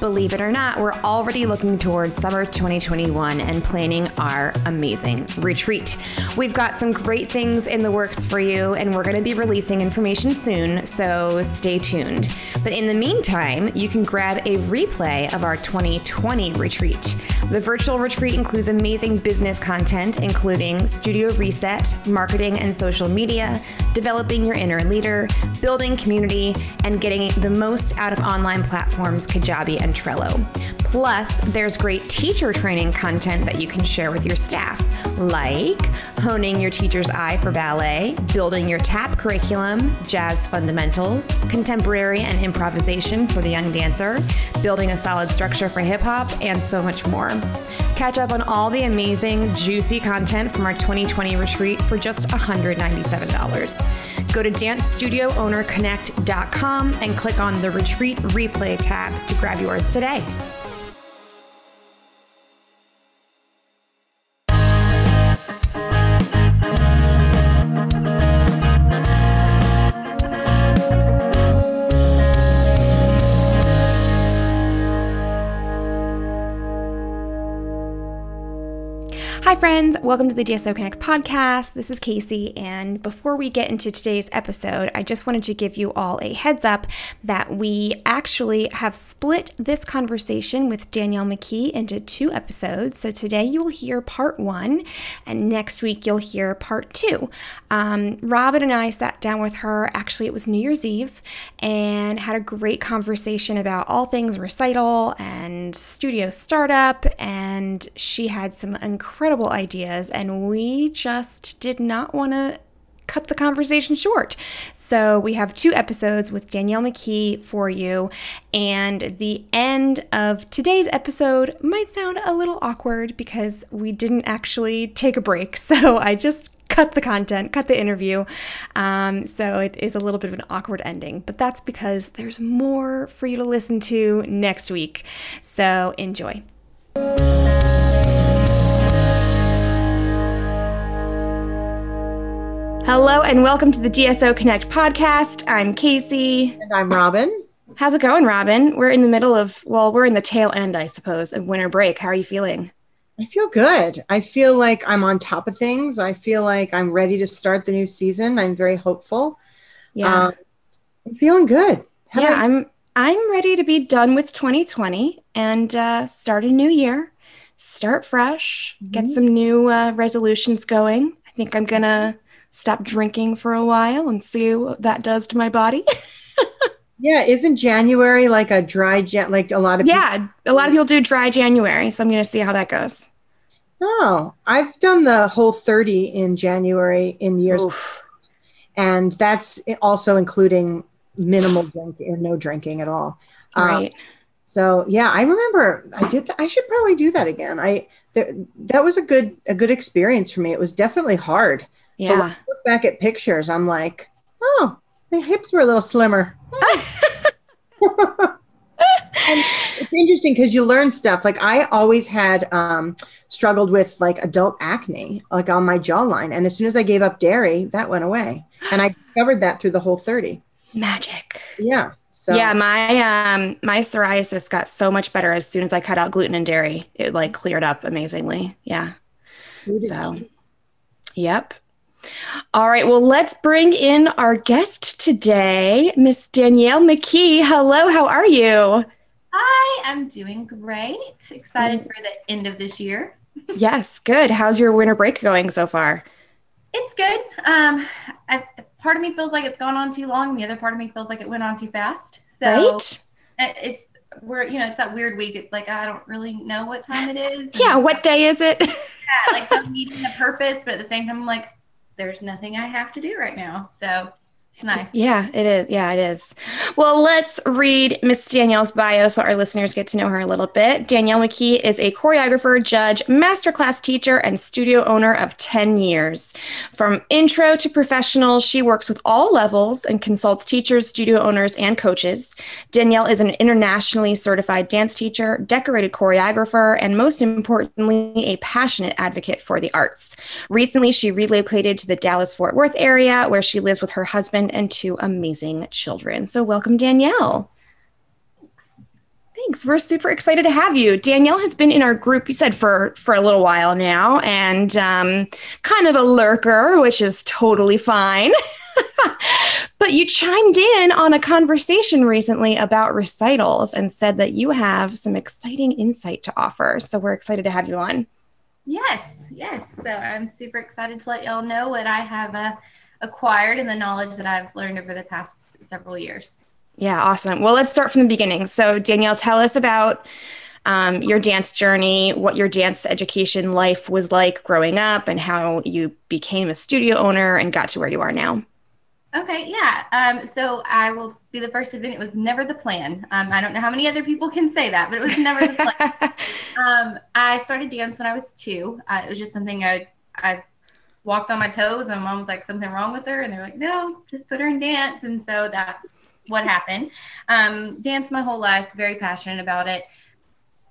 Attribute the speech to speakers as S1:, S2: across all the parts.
S1: Believe it or not, we're already looking towards summer 2021 and planning our amazing retreat. We've got some great things in the works for you, and we're going to be releasing information soon, so stay tuned. But in the meantime, you can grab a replay of our 2020 retreat. The virtual retreat includes amazing business content, including studio reset, marketing and social media, developing your inner leader, building community, and getting the most out of online platforms Kajabi and Trello. Plus, there's great teacher training content that you can share with your staff, like honing your teacher's eye for ballet, building your tap curriculum, jazz fundamentals, contemporary and improvisation for the young dancer, building a solid structure for hip hop, and so much more. Catch up on all the amazing, juicy content from our 2020 retreat for just $197. Go to dancestudioownerconnect.com and click on the retreat replay tab to grab yours today. Friends. Welcome to the DSO Connect podcast. This is Casey. And before we get into today's episode, I just wanted to give you all a heads up that we actually have split this conversation with Danielle McKee into two episodes. So today you will hear part one, and next week you'll hear part two. Um, Robin and I sat down with her, actually, it was New Year's Eve, and had a great conversation about all things recital and studio startup. And she had some incredible ideas, and we just did not want to cut the conversation short. So we have two episodes with Danielle McKee for you, and the end of today's episode might sound a little awkward because we didn't actually take a break. So I just cut the content, cut the interview. Um, so it is a little bit of an awkward ending, but that's because there's more for you to listen to next week. So enjoy. Hello and welcome to the DSO Connect podcast. I'm Casey.
S2: And I'm Robin.
S1: How's it going, Robin? We're in the middle of, well, we're in the tail end, I suppose, of winter break. How are you feeling?
S2: I feel good. I feel like I'm on top of things. I feel like I'm ready to start the new season. I'm very hopeful.
S1: Yeah. Um,
S2: I'm feeling good.
S1: How yeah, I'm I'm ready to be done with 2020 and uh, start a new year, start fresh, mm-hmm. get some new uh, resolutions going. I think I'm gonna stop drinking for a while and see what that does to my body.
S2: yeah, isn't January like a dry jan like a lot of
S1: Yeah, people- a lot of people do dry January, so I'm going to see how that goes.
S2: Oh, I've done the whole 30 in January in years. Oof. And that's also including minimal drink or no drinking at all.
S1: Um. Um,
S2: so yeah, I remember I did. Th- I should probably do that again. I th- that was a good a good experience for me. It was definitely hard.
S1: Yeah. But when I
S2: look back at pictures, I'm like, oh, the hips were a little slimmer. and it's interesting because you learn stuff. Like I always had um, struggled with like adult acne, like on my jawline, and as soon as I gave up dairy, that went away, and I discovered that through the whole thirty.
S1: Magic.
S2: Yeah.
S1: So yeah, my um my psoriasis got so much better as soon as I cut out gluten and dairy. It like cleared up amazingly. Yeah. So, yep. All right, well, let's bring in our guest today, Miss Danielle McKee. Hello, how are you?
S3: Hi, I'm doing great. Excited for the end of this year.
S1: yes, good. How's your winter break going so far?
S3: It's good. Um, I, part of me feels like it's gone on too long, the other part of me feels like it went on too fast. So
S1: right?
S3: it's we're you know it's that weird week. It's like I don't really know what time it is.
S1: yeah, what day is it?
S3: yeah, like I'm needing a purpose, but at the same time, I'm like there's nothing I have to do right now. So nice.
S1: Yeah, it is. Yeah, it is. Well, let's read Miss Danielle's bio so our listeners get to know her a little bit. Danielle McKee is a choreographer, judge, masterclass teacher, and studio owner of 10 years. From intro to professional, she works with all levels and consults teachers, studio owners, and coaches. Danielle is an internationally certified dance teacher, decorated choreographer, and most importantly, a passionate advocate for the arts. Recently, she relocated to the Dallas Fort Worth area where she lives with her husband and two amazing children. So, welcome, Danielle.
S3: Thanks.
S1: Thanks. We're super excited to have you. Danielle has been in our group, you said, for for a little while now, and um, kind of a lurker, which is totally fine. but you chimed in on a conversation recently about recitals and said that you have some exciting insight to offer. So we're excited to have you on.
S3: Yes, yes. So I'm super excited to let y'all know what I have uh, acquired and the knowledge that I've learned over the past several years.
S1: Yeah, awesome. Well, let's start from the beginning. So, Danielle, tell us about um, your dance journey, what your dance education life was like growing up, and how you became a studio owner and got to where you are now.
S3: Okay, yeah. Um, so I will be the first to admit it was never the plan. Um, I don't know how many other people can say that, but it was never the plan. um, I started dance when I was two. Uh, it was just something I, I walked on my toes, and my mom was like, something wrong with her. And they're like, no, just put her in dance. And so that's what happened. Um, danced my whole life, very passionate about it.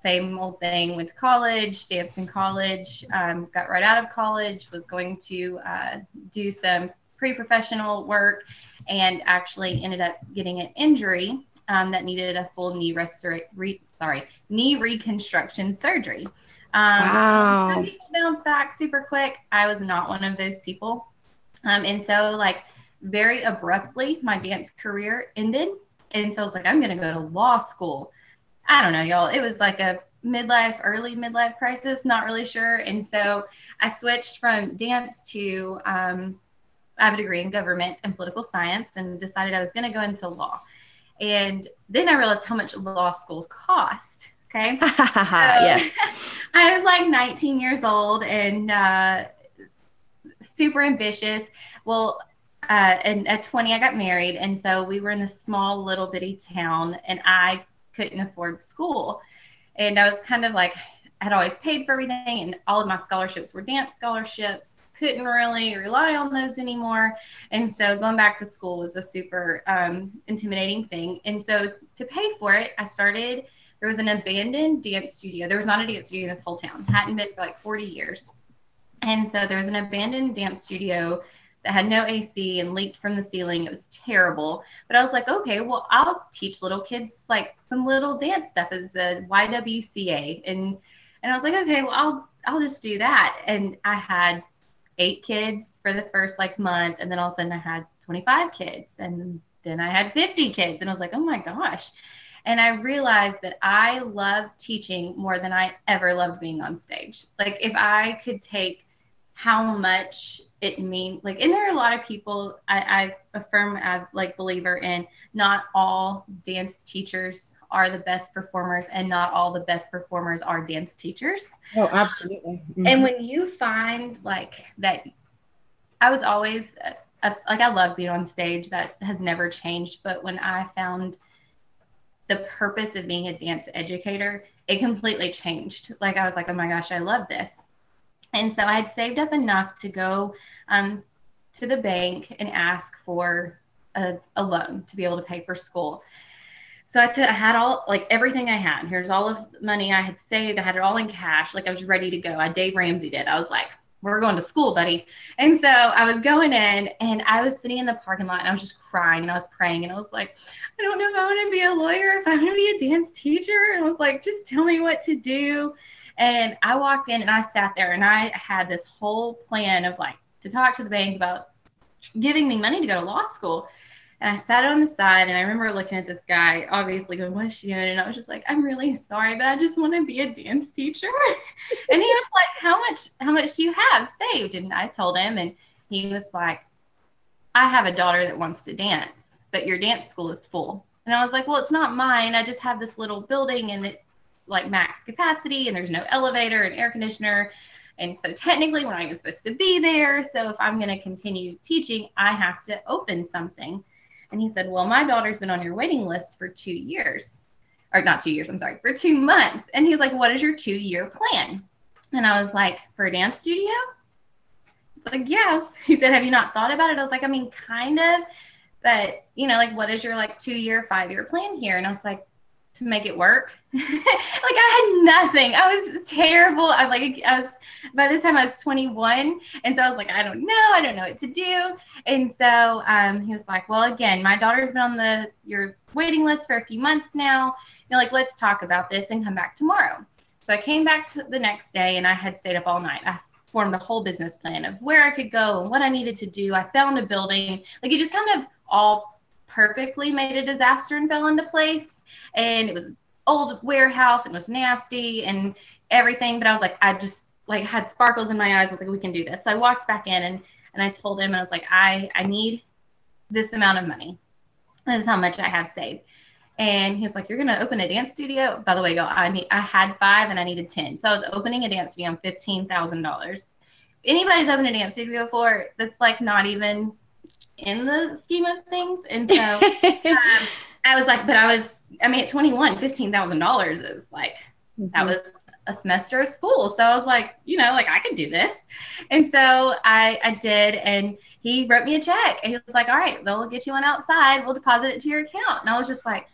S3: Same old thing. To college, danced in college, um, got right out of college, was going to uh, do some pre-professional work and actually ended up getting an injury um, that needed a full knee restor- re- sorry knee reconstruction surgery. Um, wow. Some people bounce back super quick. I was not one of those people, um, and so like very abruptly, my dance career ended, and so I was like, I'm going to go to law school. I don't know, y'all. It was like a midlife, early midlife crisis, not really sure. And so I switched from dance to um, I have a degree in government and political science and decided I was going to go into law. And then I realized how much law school cost. Okay. so yes. I was like 19 years old and uh, super ambitious. Well, uh, and at 20, I got married. And so we were in this small little bitty town and I couldn't afford school. And I was kind of like, I'd always paid for everything and all of my scholarships were dance scholarships couldn't really rely on those anymore. And so going back to school was a super um, intimidating thing. And so to pay for it, I started, there was an abandoned dance studio. There was not a dance studio in this whole town, hadn't been for like 40 years. And so there was an abandoned dance studio that had no AC and leaked from the ceiling. It was terrible. But I was like, okay, well, I'll teach little kids like some little dance stuff as a YWCA. And and I was like, okay, well, I'll I'll just do that. And I had eight kids for the first like month and then all of a sudden i had 25 kids and then i had 50 kids and i was like oh my gosh and i realized that i love teaching more than i ever loved being on stage like if i could take how much it means like and there are a lot of people i, I affirm as like believer in not all dance teachers are the best performers and not all the best performers are dance teachers.
S2: Oh, absolutely.
S3: Mm-hmm. And when you find like that, I was always a, a, like, I love being on stage. That has never changed. But when I found the purpose of being a dance educator, it completely changed. Like, I was like, oh my gosh, I love this. And so I had saved up enough to go um, to the bank and ask for a, a loan to be able to pay for school. So I, t- I had all like everything I had. Here's all of the money I had saved. I had it all in cash. Like I was ready to go. I Dave Ramsey did. I was like, we're going to school, buddy. And so I was going in and I was sitting in the parking lot and I was just crying and I was praying and I was like, I don't know if I want to be a lawyer, if I want to be a dance teacher. And I was like, just tell me what to do. And I walked in and I sat there and I had this whole plan of like to talk to the bank about giving me money to go to law school. And I sat on the side and I remember looking at this guy, obviously going, What is she doing? And I was just like, I'm really sorry, but I just want to be a dance teacher. and he was like, How much, how much do you have saved? And I told him, and he was like, I have a daughter that wants to dance, but your dance school is full. And I was like, Well, it's not mine. I just have this little building and it's like max capacity and there's no elevator and air conditioner. And so technically we're not even supposed to be there. So if I'm going to continue teaching, I have to open something. And he said, Well, my daughter's been on your waiting list for two years, or not two years, I'm sorry, for two months. And he's like, What is your two year plan? And I was like, For a dance studio? He's like, Yes. He said, Have you not thought about it? I was like, I mean, kind of. But, you know, like, what is your like two year, five year plan here? And I was like, to make it work. like I had nothing. I was terrible. I like I was by this time I was 21, and so I was like, I don't know, I don't know what to do. And so um, he was like, Well, again, my daughter's been on the your waiting list for a few months now. You're like, let's talk about this and come back tomorrow. So I came back to the next day, and I had stayed up all night. I formed a whole business plan of where I could go and what I needed to do. I found a building. Like it just kind of all perfectly made a disaster and fell into place. And it was old warehouse. It was nasty and everything. But I was like, I just like had sparkles in my eyes. I was like, we can do this. So I walked back in and and I told him, and I was like, I I need this amount of money. This is how much I have saved. And he was like, You're gonna open a dance studio. By the way, y'all, I need I had five and I needed 10. So I was opening a dance studio on fifteen thousand dollars. Anybody's opened a dance studio before, that's like not even in the scheme of things. And so um, I was like, but I was, I mean, at 21, $15,000 is like, mm-hmm. that was a semester of school. So I was like, you know, like I can do this. And so I, I did. And he wrote me a check and he was like, all right, they'll get you one outside. We'll deposit it to your account. And I was just like,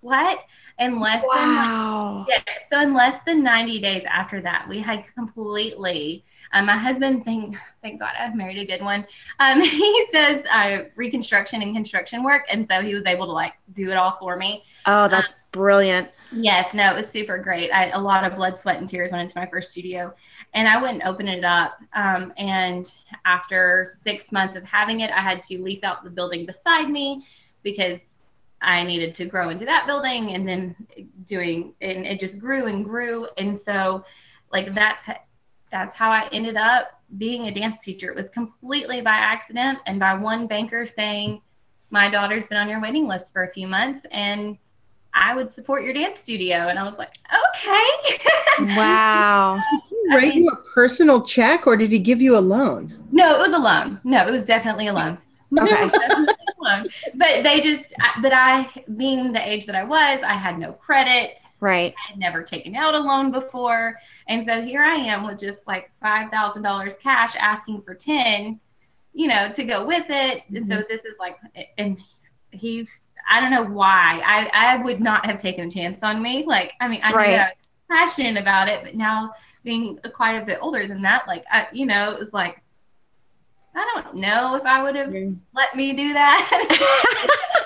S3: what? And less wow. than, yeah. So in less than 90 days after that, we had completely um, my husband, thank thank God, I've married a good one. Um, he does uh, reconstruction and construction work, and so he was able to like do it all for me.
S1: Oh, that's um, brilliant.
S3: Yes, no, it was super great. I, a lot of blood, sweat, and tears went into my first studio, and I wouldn't open it up. Um, and after six months of having it, I had to lease out the building beside me because I needed to grow into that building, and then doing, and it just grew and grew, and so like that's that's how I ended up being a dance teacher. It was completely by accident and by one banker saying, My daughter's been on your waiting list for a few months and I would support your dance studio. And I was like, Okay.
S1: Wow.
S2: did he write I mean, you a personal check or did he give you a loan?
S3: No, it was a loan. No, it was definitely a loan. Okay. But they just, but I, being the age that I was, I had no credit.
S1: Right.
S3: I had never taken out a loan before. And so here I am with just like $5,000 cash asking for 10, you know, to go with it. Mm-hmm. And so mm-hmm. this is like, and he, I don't know why I, I would not have taken a chance on me. Like, I mean, I right. knew I was passionate about it, but now being quite a bit older than that, like, I, you know, it was like, I don't know if I would have mm. let me do that.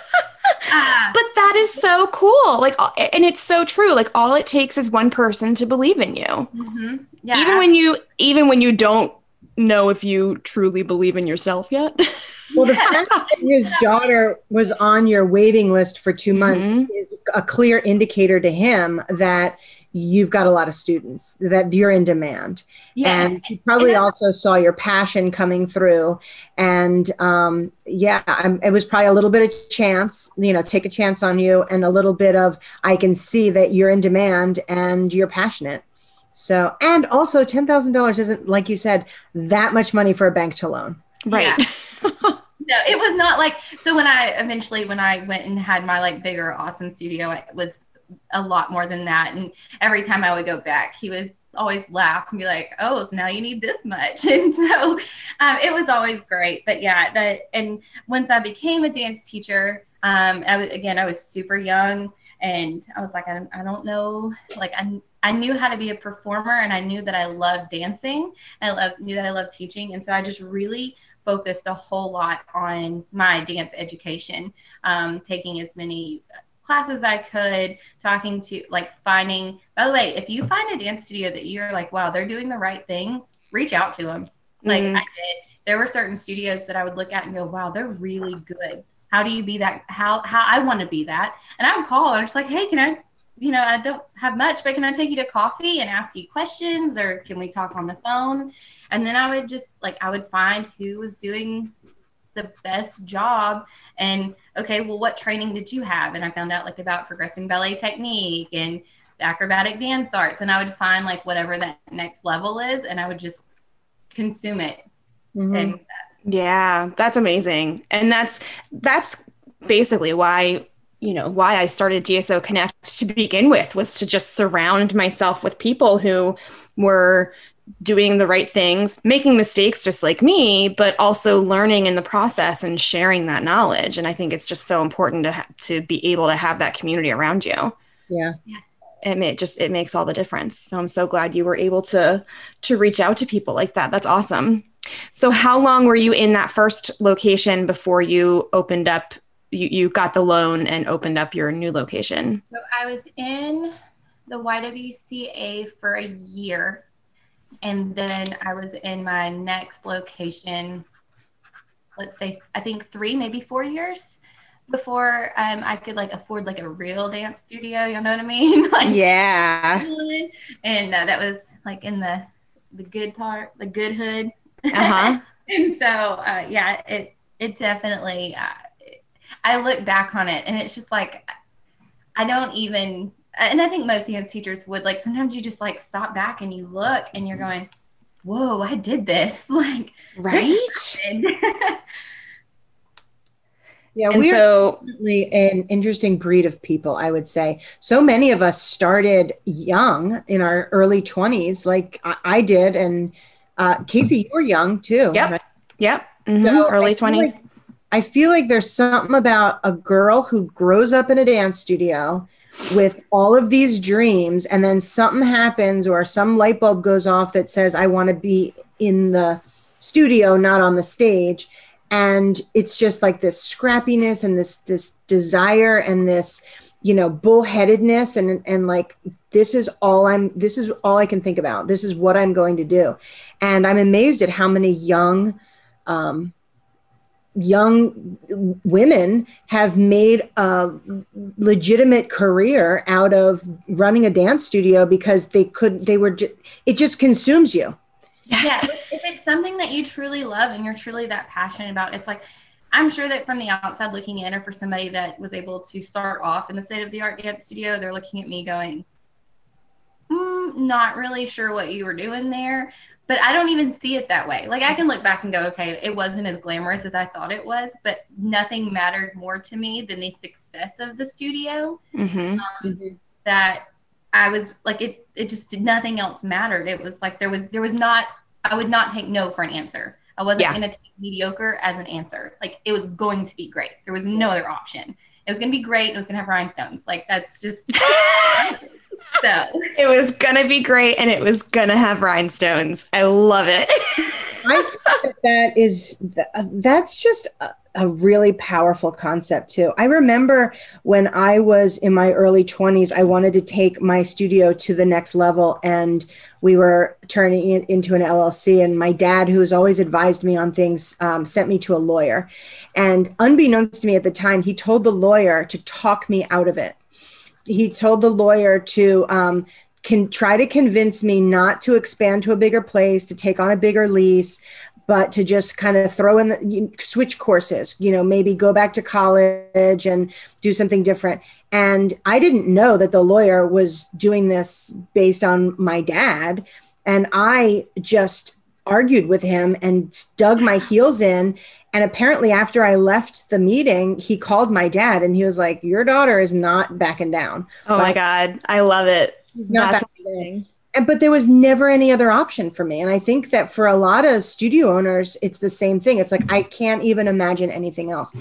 S1: uh, but that is so cool. Like, and it's so true. Like, all it takes is one person to believe in you. Mm-hmm. Yeah. Even when you, even when you don't know if you truly believe in yourself yet.
S2: well, the fact that his daughter was on your waiting list for two months mm-hmm. is a clear indicator to him that you've got a lot of students that you're in demand. Yeah. and you probably also saw your passion coming through. And um, yeah I'm, it was probably a little bit of chance you know take a chance on you and a little bit of i can see that you're in demand and you're passionate. So and also $10000 isn't like you said that much money for a bank to loan.
S1: Right. Yeah.
S3: no it was not like so when i eventually when i went and had my like bigger awesome studio it was a lot more than that. And every time I would go back, he would always laugh and be like, "Oh, so now you need this much." And so um, it was always great. But yeah, that and once I became a dance teacher, um, I was, again I was super young, and I was like, I, I don't know, like I I knew how to be a performer, and I knew that I loved dancing. I love knew that I loved teaching, and so I just really focused a whole lot on my dance education, um, taking as many classes I could, talking to like finding. By the way, if you find a dance studio that you're like, wow, they're doing the right thing, reach out to them. Like mm-hmm. I did. There were certain studios that I would look at and go, wow, they're really good. How do you be that? How how I want to be that? And I would call and I'm just like, hey, can I? You know, I don't have much, but can I take you to coffee and ask you questions, or can we talk on the phone? And then I would just like I would find who was doing the best job and okay well what training did you have? And i found out like about progressing ballet technique and acrobatic dance arts. And i would find like whatever that next level is and i would just consume it.
S1: Mm-hmm. and that's, yeah that's amazing. And that's that's basically why you know why i started dso connect to begin with was to just surround myself with people who were doing the right things, making mistakes just like me, but also learning in the process and sharing that knowledge. And I think it's just so important to ha- to be able to have that community around you.
S2: Yeah.
S3: Yeah.
S1: It, it just it makes all the difference. So I'm so glad you were able to to reach out to people like that. That's awesome. So how long were you in that first location before you opened up you, you got the loan and opened up your new location?
S3: So I was in the YWCA for a year. And then I was in my next location, let's say, I think three, maybe four years before um, I could like afford like a real dance studio. You know what I mean? like,
S1: yeah.
S3: And uh, that was like in the the good part, the good hood.
S1: Uh-huh.
S3: and so, uh, yeah, it it definitely. Uh, I look back on it, and it's just like I don't even. And I think most dance teachers would like. Sometimes you just like stop back and you look, and you're going, "Whoa, I did this!" Like,
S1: right.
S2: Yeah,
S1: and
S2: we're
S1: so
S2: definitely an interesting breed of people, I would say. So many of us started young in our early 20s, like I, I did. And uh, Casey, you were young too.
S1: Yep.
S2: right?
S1: Yep. Mhm.
S2: So
S1: Early
S2: I feel
S1: 20s.
S2: like- I feel like there's something about a girl who grows up in a dance studio with all of these dreams, and then something happens or some light bulb goes off that says, I want to be in the studio, not on the stage. And it's just like this scrappiness and this this desire and this you know bullheadedness and and like this is all i'm this is all i can think about this is what i'm going to do and i'm amazed at how many young um, young women have made a legitimate career out of running a dance studio because they could they were ju- it just consumes you.
S3: Yeah. If it's something that you truly love and you're truly that passionate about it's like i'm sure that from the outside looking in or for somebody that was able to start off in the state of the art dance studio they're looking at me going mm, not really sure what you were doing there but i don't even see it that way like i can look back and go okay it wasn't as glamorous as i thought it was but nothing mattered more to me than the success of the studio
S1: Mhm.
S3: um, that I was like it it just did nothing else mattered. It was like there was there was not I would not take no for an answer. I wasn't
S1: Yeah.
S3: gonna take mediocre as an answer. Like it was going to be great. There was no other option. It was gonna be great. It was gonna have rhinestones. Like that's just so
S1: It was gonna be great and it was gonna have rhinestones. I love it.
S2: I think that, that is that's just a, a really powerful concept too. I remember when I was in my early 20s, I wanted to take my studio to the next level and we were turning it into an LLC and my dad who has always advised me on things um, sent me to a lawyer and unbeknownst to me at the time he told the lawyer to talk me out of it he told the lawyer to um, can try to convince me not to expand to a bigger place, to take on a bigger lease, but to just kind of throw in the switch courses, you know, maybe go back to college and do something different. And I didn't know that the lawyer was doing this based on my dad. And I just argued with him and dug my heels in. And apparently, after I left the meeting, he called my dad and he was like, Your daughter is not backing down.
S1: Oh my god, I love it.
S2: Not
S1: That's amazing.
S2: and but there was never any other option for me and i think that for a lot of studio owners it's the same thing it's like i can't even imagine anything else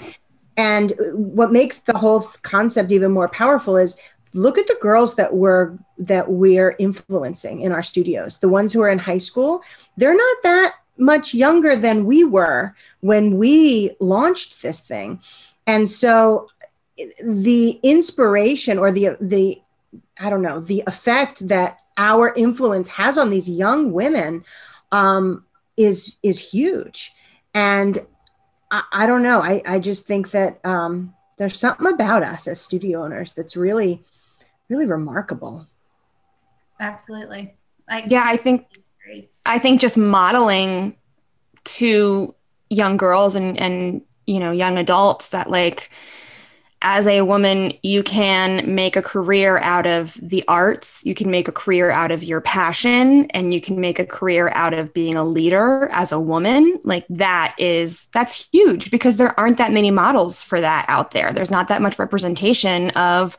S2: and what makes the whole concept even more powerful is look at the girls that we're that we're influencing in our studios the ones who are in high school they're not that much younger than we were when we launched this thing and so the inspiration or the the I don't know, the effect that our influence has on these young women um, is is huge. And I, I don't know. I, I just think that um, there's something about us as studio owners that's really, really remarkable.
S3: absolutely. I
S1: Yeah, I think
S3: agree.
S1: I think just modeling to young girls and and you know young adults that like as a woman you can make a career out of the arts you can make a career out of your passion and you can make a career out of being a leader as a woman like that is that's huge because there aren't that many models for that out there there's not that much representation of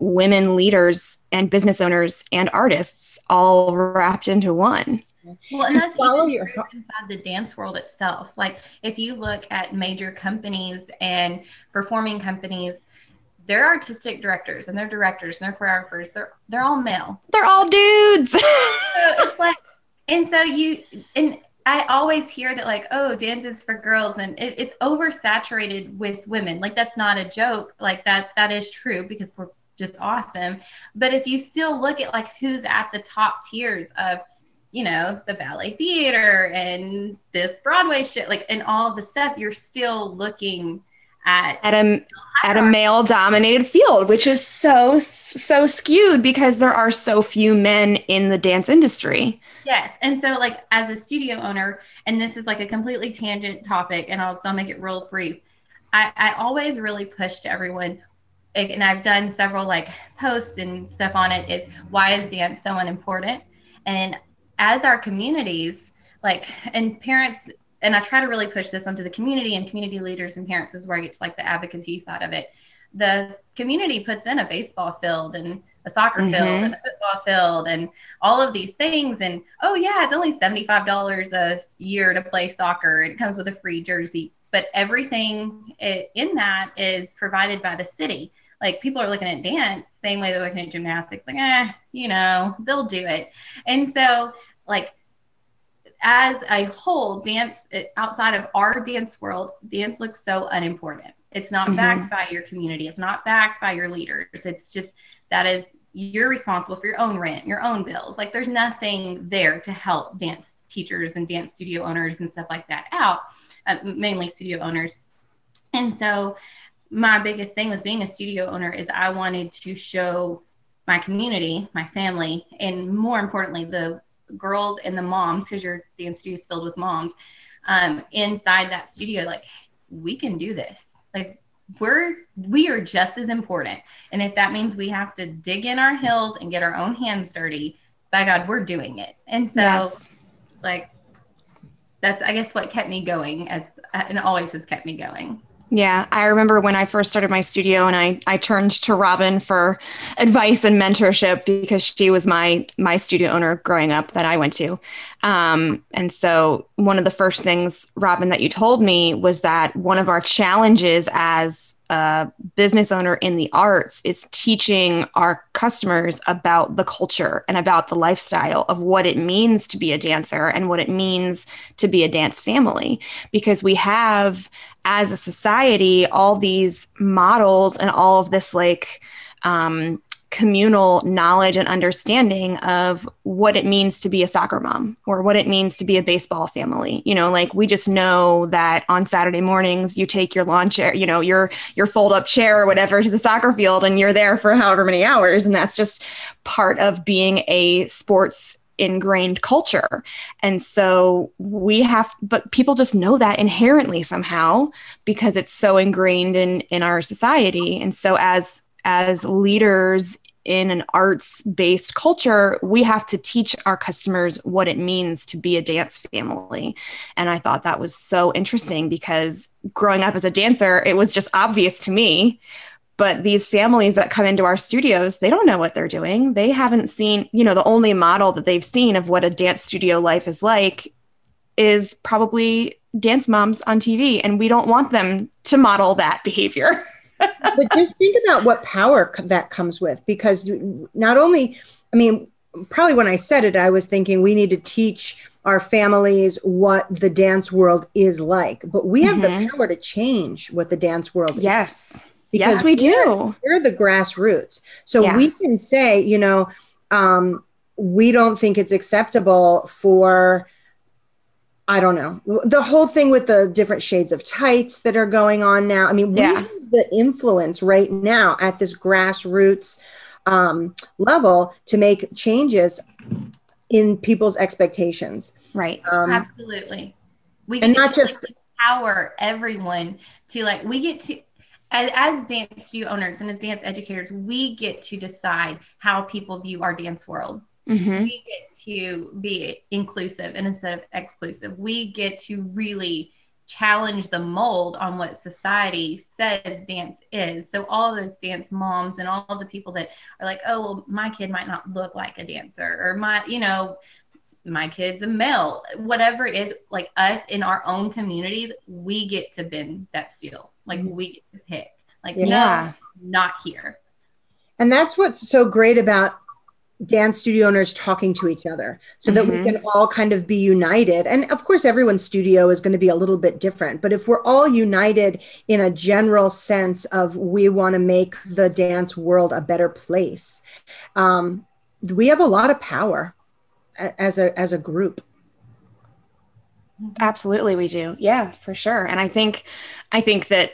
S1: women leaders and business owners and artists all wrapped into one
S3: Well, and that's
S2: Follow
S3: even
S2: your
S3: true inside the dance world itself. Like if you look at major companies and performing companies, their artistic directors and their directors and their choreographers, they're they're all male.
S1: They're all dudes.
S3: so it's like, and so you and I always hear that like, oh, dance is for girls, and it, it's oversaturated with women. Like that's not a joke. Like that that is true because we're just awesome. But if you still look at like who's at the top tiers of you know, the ballet theater and this Broadway shit, like, and all the stuff, you're still looking at
S1: at a at a male dominated field, which is so so skewed because there are so few men in the dance industry.
S3: Yes, and so like as a studio owner, and this is like a completely tangent topic, and I'll still make it real brief. I, I always really push to everyone and I've done several like posts and stuff on it is why is dance so unimportant? And as our communities, like, and parents, and I try to really push this onto the community and community leaders and parents is where I get to like the advocacy side of it. The community puts in a baseball field and a soccer mm-hmm. field and a football field and all of these things. And oh, yeah, it's only $75 a year to play soccer. It comes with a free jersey. But everything in that is provided by the city. Like people are looking at dance same way they're looking at gymnastics like eh you know they'll do it. And so like as a whole dance eh, outside of our dance world dance looks so unimportant. It's not mm-hmm. backed by your community. It's not backed by your leaders. It's just that is you're responsible for your own rent your own bills. Like there's nothing there to help dance teachers and dance studio owners and stuff like that out uh, mainly studio owners and so my biggest thing with being a studio owner is i wanted to show my community my family and more importantly the girls and the moms, because your dance studio is filled with moms, um, inside that studio, like we can do this. Like we're we are just as important. And if that means we have to dig in our heels and get our own hands dirty, by God, we're doing it. And so yes. like that's I guess what kept me going as and always has kept me going.
S1: Yeah, I remember when I first started my studio and I I turned to Robin for advice and mentorship because she was my my studio owner growing up that I went to. Um, and so one of the first things Robin that you told me was that one of our challenges as a business owner in the arts is teaching our customers about the culture and about the lifestyle of what it means to be a dancer and what it means to be a dance family. Because we have, as a society, all these models and all of this like, um, communal knowledge and understanding of what it means to be a soccer mom or what it means to be a baseball family. You know, like we just know that on Saturday mornings you take your lawn chair, you know, your your fold up chair or whatever to the soccer field and you're there for however many hours and that's just part of being a sports ingrained culture. And so we have but people just know that inherently somehow because it's so ingrained in in our society. And so as as leaders in an arts based culture, we have to teach our customers what it means to be a dance family. And I thought that was so interesting because growing up as a dancer, it was just obvious to me. But these families that come into our studios, they don't know what they're doing. They haven't seen, you know, the only model that they've seen of what a dance studio life is like is probably dance moms on TV. And we don't want them to model that behavior.
S2: but just think about what power that comes with because not only i mean probably when i said it i was thinking we need to teach our families what the dance world is like but we have mm-hmm. the power to change what the dance world
S1: yes is yes Because we do
S2: we're, the grassroots so yeah. we can say you know um, we don't think it's acceptable for I don't know. The whole thing with the different shades of tights that are going on now. I mean, yeah. we the influence right now at this grassroots um, level to make changes in people's expectations.
S1: Right.
S3: Um, Absolutely.
S2: We and not just
S3: empower everyone to like, we get to, as, as dance studio owners and as dance educators, we get to decide how people view our dance world. Mm-hmm. We get to be inclusive and instead of exclusive. We get to really challenge the mold on what society says dance is. So all those dance moms and all the people that are like, oh, well, my kid might not look like a dancer, or my, you know, my kid's a male, whatever it is, like us in our own communities, we get to bend that steel. Like mm-hmm. we get to pick. Like,
S1: Yeah.
S3: no, not here.
S2: And that's what's so great about dance studio owners talking to each other so that
S1: Mhm.
S2: we can all kind of be united. And of course, everyone's studio is going to be a little bit different. But if we're all united in a general sense of we want to make the dance world a better place, um, we have a lot of power as a as a group.
S1: Absolutely we do. Yeah, for sure. And I think I think that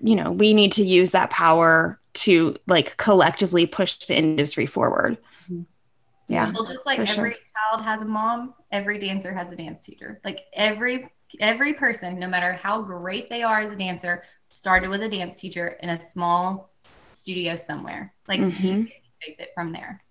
S1: you know, we need to use that power to like collectively push the industry forward. Yeah.
S3: Well, just like
S1: for sure.
S3: every child has a mom, every dancer has a dance teacher. Like every every person, no matter how great they are as a dancer, started with a dance teacher in a small studio somewhere. Like you
S1: Mhm.
S3: can take it from there.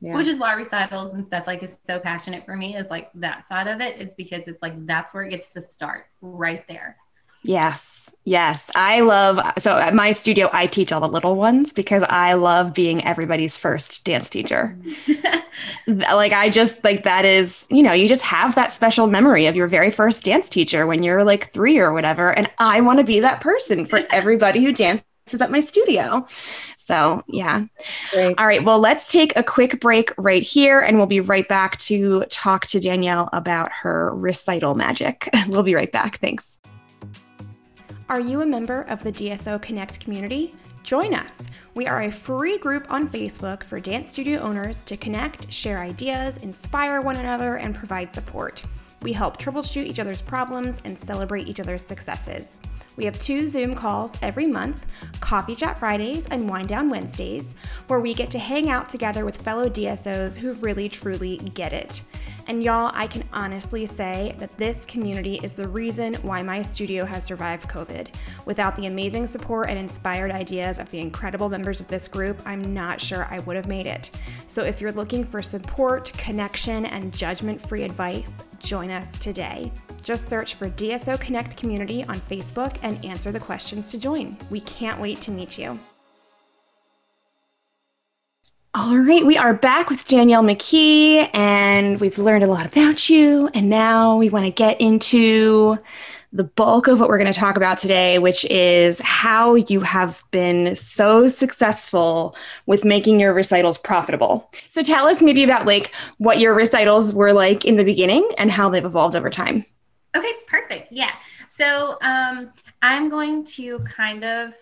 S2: Yeah.
S3: Which is why recitals and stuff like is so passionate for me. Is like that side of it is because it's like that's where it gets to start right there.
S1: Yes. Yes. I love so at my studio I teach all the little ones because I love being everybody's first dance teacher. like I just like that is, you know, you just have that special memory of your very first dance teacher when you're like 3 or whatever and I want to be that person for everybody who dances at my studio. So, yeah.
S2: Great.
S1: All right. Well, let's take a quick break right here and we'll be right back to talk to Danielle about her recital magic. We'll be right back. Thanks. Are you a member of the DSO Connect community? Join us. We are a free group on Facebook for dance studio owners to connect, share ideas, inspire one another, and provide support. We help troubleshoot each other's problems and celebrate each other's successes. We have two Zoom calls every month Coffee Chat Fridays and Wind Down Wednesdays, where we get to hang out together with fellow DSOs who really truly get it. And y'all, I can honestly say that this community is the reason why my studio has survived COVID. Without the amazing support and inspired ideas of the incredible members of this group, I'm not sure I would have made it. So if you're looking for support, connection, and judgment free advice, join us today. Just search for DSO Connect Community on Facebook and answer the questions to join. We can't wait to meet you. All right, we are back with Danielle McKee, and we've learned a lot about you. And now we want to get into the bulk of what we're going to talk about today, which is how you have been so successful with making your recitals profitable. So tell us maybe about like what your recitals were like in the beginning and how they've evolved over time.
S3: Okay, perfect. Yeah. So um, I'm going to kind of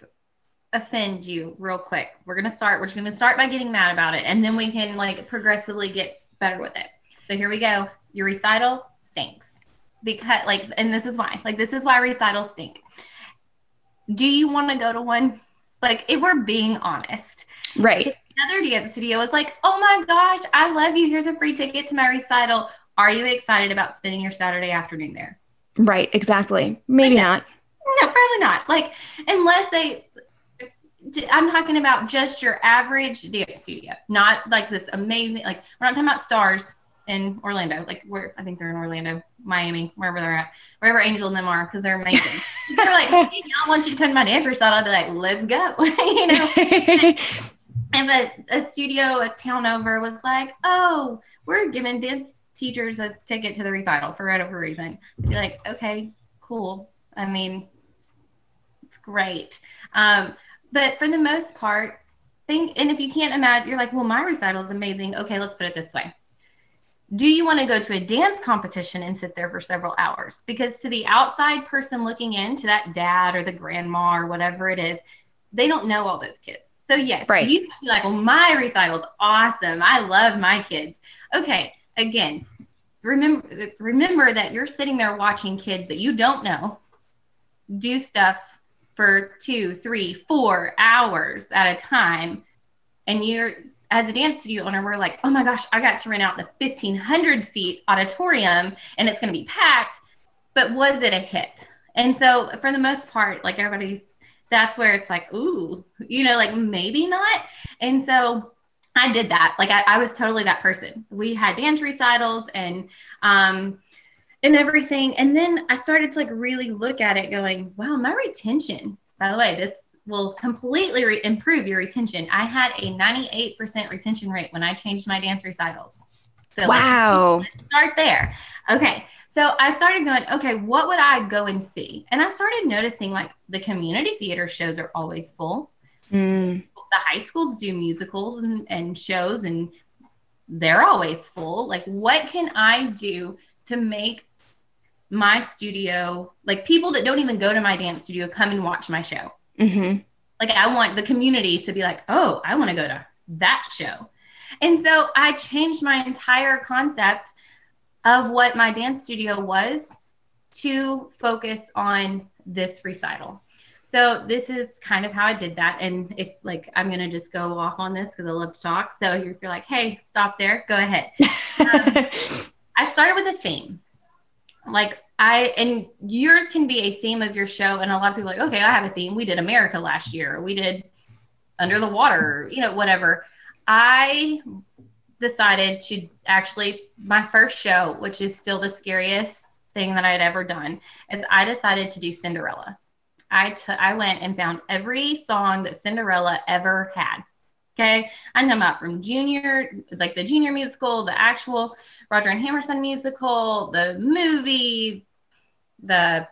S3: offend you real quick. We're gonna start. We're just gonna start by getting mad about it, and then we can like progressively get better with it. So here we go. Your recital stinks because like, and this is why. Like, this is why recitals stink. Do you want to go to one? Like, if we're being honest,
S1: Right.
S3: another dance studio is like, oh my gosh, I love you. Here's a free ticket to my recital. Are you excited about spending your Saturday afternoon there?
S1: Right. Exactly. Maybe
S3: Okay.
S1: not.
S3: No, probably not. Like, unless they, I'm talking about just your average dance studio, not like this amazing, like, we're not talking about stars in Orlando. Like, where I think they're in Orlando, Miami, wherever they're at, wherever Angel and them are, because they're amazing. they're like, hey, y'all want you to come to my dance recital. I'd be like, let's go. you know? And a, a studio a town over was like, oh, we're giving dance teachers a ticket to the recital for whatever reason. I'd be like, okay, cool. I mean, it's great. Um, but for the most part, think, and if you can't imagine, you're like, well, my recital is amazing. Okay, let's put it this way. Do you want to go to a dance competition and sit there for several hours? Because to the outside person looking in, to that dad or the grandma or whatever it is, they don't know all those kids. So yes,
S1: Right.
S3: you can be like, well, my recital's awesome. I love my kids. Okay, again, remember remember that you're sitting there watching kids that you don't know do stuff for two, three, four hours at a time, and you're as a dance studio owner, we're like, oh my gosh, I got to rent out the 1500 seat auditorium and it's going to be packed. But was it a hit? And so, for the most part, like everybody, that's where it's like, ooh, you know, like maybe not. And so, I did that. Like, I, I was totally that person. We had dance recitals and, um, and everything. And then I started to like really look at it going, wow, my retention, by the way, this will completely re- improve your retention. I had a 98% retention rate when I changed my dance recitals. So
S1: wow.
S3: Let's start there. Okay. So I started going, okay, what would I go and see? And I started noticing like the community theater shows are always full.
S1: Mm.
S3: The high schools do musicals and, and shows, and they're always full. Like, what can I do to make my studio, like people that don't even go to my dance studio, come and watch my show?
S1: Mm-hmm.
S3: Like, I want the community to be like, oh, I want to go to that show. And so I changed my entire concept of what my dance studio was to focus on this recital. So this is kind of how I did that. And if like I'm gonna just go off on this because I love to talk. So if you're like, hey, stop there, go ahead. Um, I started with a theme. Like I and yours can be a theme of your show, and a lot of people like, okay, I have a theme. We did America last year. We did Under the Water, you know, whatever. I decided to actually my first show, which is still the scariest thing that I'd ever done, is I decided to do Cinderella. I, t- I went and found every song that Cinderella ever had. Okay. I'm talking about from junior, like the junior musical, the actual Roger and Hammerstein musical, the movie, the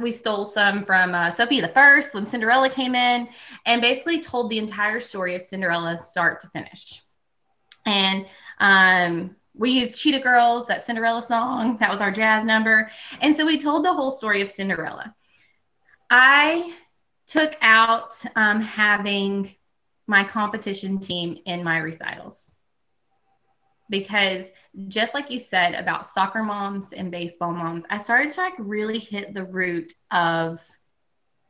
S3: we stole some from uh, Sofia the First when Cinderella came in, and basically told the entire story of Cinderella start to finish. And um, we used Cheetah Girls, that Cinderella song. That was our jazz number. And so we told the whole story of Cinderella. I took out um, having my competition team in my recitals. Because just like you said about soccer moms and baseball moms i started to like really hit the root of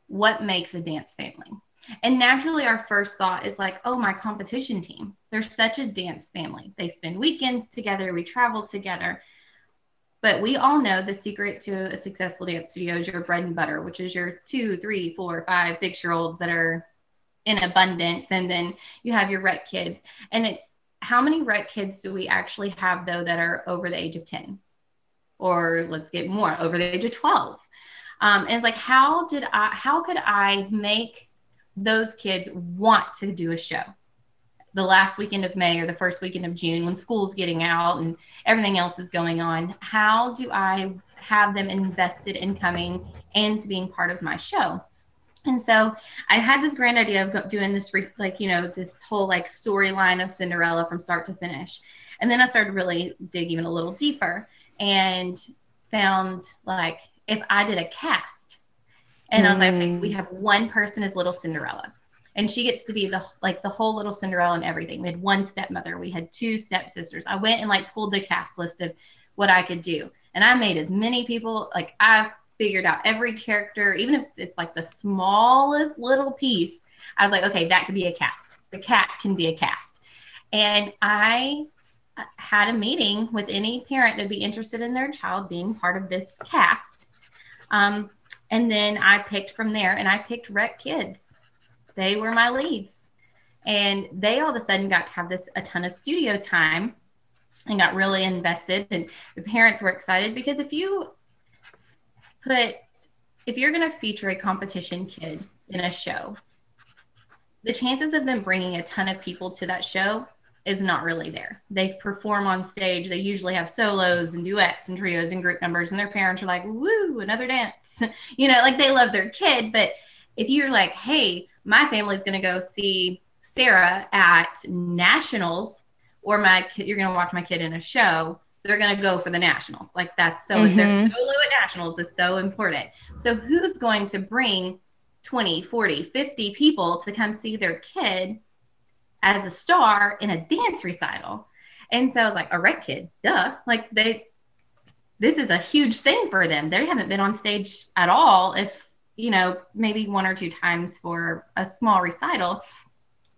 S3: what makes a dance family. And naturally our first thought is like oh my competition team. They're such a dance family. They spend weekends together. We travel together. But we all know the secret to a successful dance studio is your bread and butter which is your two three four five six year olds that are in abundance and then you have your rec kids. And it's how many rec kids do we actually have though that are over the age of 10 or let's get more over the age of 12 um, and it's like how did i how could i make those kids want to do a show? The last weekend of may or the first weekend of june when school's getting out and everything else is going on how do i have them invested in coming and to being part of my show and so I had this grand idea of doing this, like, you know, this whole like storyline of Cinderella from start to finish. And then I started really dig even a little deeper and found like if I did a cast and mm. I was like, okay, so we hmm. have one person as little Cinderella and she gets to be the like the whole little Cinderella and everything. We had one stepmother, we had two stepsisters. I went and like pulled the cast list of what I could do. And I made as many people like I figured out every character, even if it's like the smallest little piece. I was like, okay, that could be a cast. The cat can be a cast. And I uh, had a meeting with any parent that'd be interested in their child being part of this cast. Um, and then I picked from there and I picked Rec Kids. They were my leads. And they all of a sudden got to have this a ton of studio time and got really invested. And the parents were excited because if you put if you're going to feature a competition kid in a show, the chances of them bringing a ton of people to that show is not really there. They perform on stage. They usually have solos and duets and trios and group numbers, and their parents are like, "Woo, another dance!" you know, like they love their kid. But if you're like, "Hey, my family's going to go see Sarah at nationals," or my you're going to watch my kid in a show, they're going to go for the nationals. Like that's so, mm-hmm. their solo at nationals is so important. So who's going to bring 20, 40, 50 people to come see their kid as a star in a dance recital? And so I was like, a rec kid, duh. Like they, this is a huge thing for them. They haven't been on stage at all, if, you know, maybe one or two times for a small recital.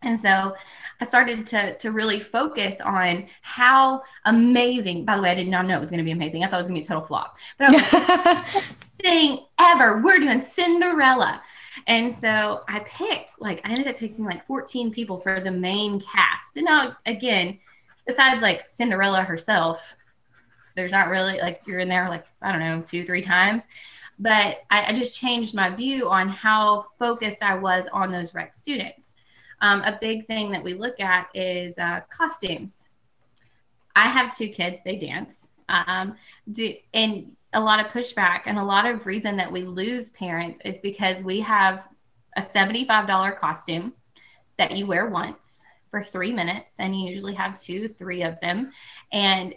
S3: And so I started to to really focus on how amazing. By the way, I did not know it was going to be amazing. I thought it was going to be a total flop. But I was like, thing ever. We're doing Cinderella. And so I picked like I ended up picking like 14 people for the main cast. And now again, besides like Cinderella herself, there's not really like you're in there like I don't know two three times. But I, I just changed my view on how focused I was on those rec students um, a big thing that we look at is uh, costumes. I have two kids, they dance. Um, do, and a lot of pushback and a lot of reason that we lose parents is because we have a $75 costume that you wear once for three minutes and you usually have two three of them and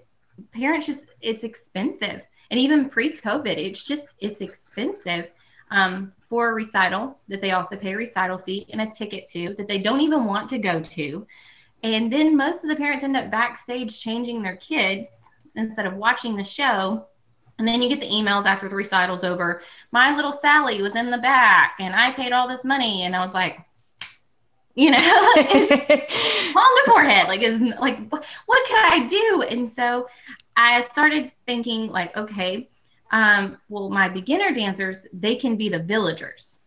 S3: parents just it's expensive and even pre-covid it's just it's expensive um, for a recital that they also pay a recital fee and a ticket to that they don't even want to go to and then most of the parents end up backstage changing their kids instead of watching the show and then you get the emails after the recital's over. My little Sally was in the back and I paid all this money. And I was like, you know, on the forehead. Like, is like, what can I do? And so I started thinking, like, okay, um, well, my beginner dancers, they can be the villagers.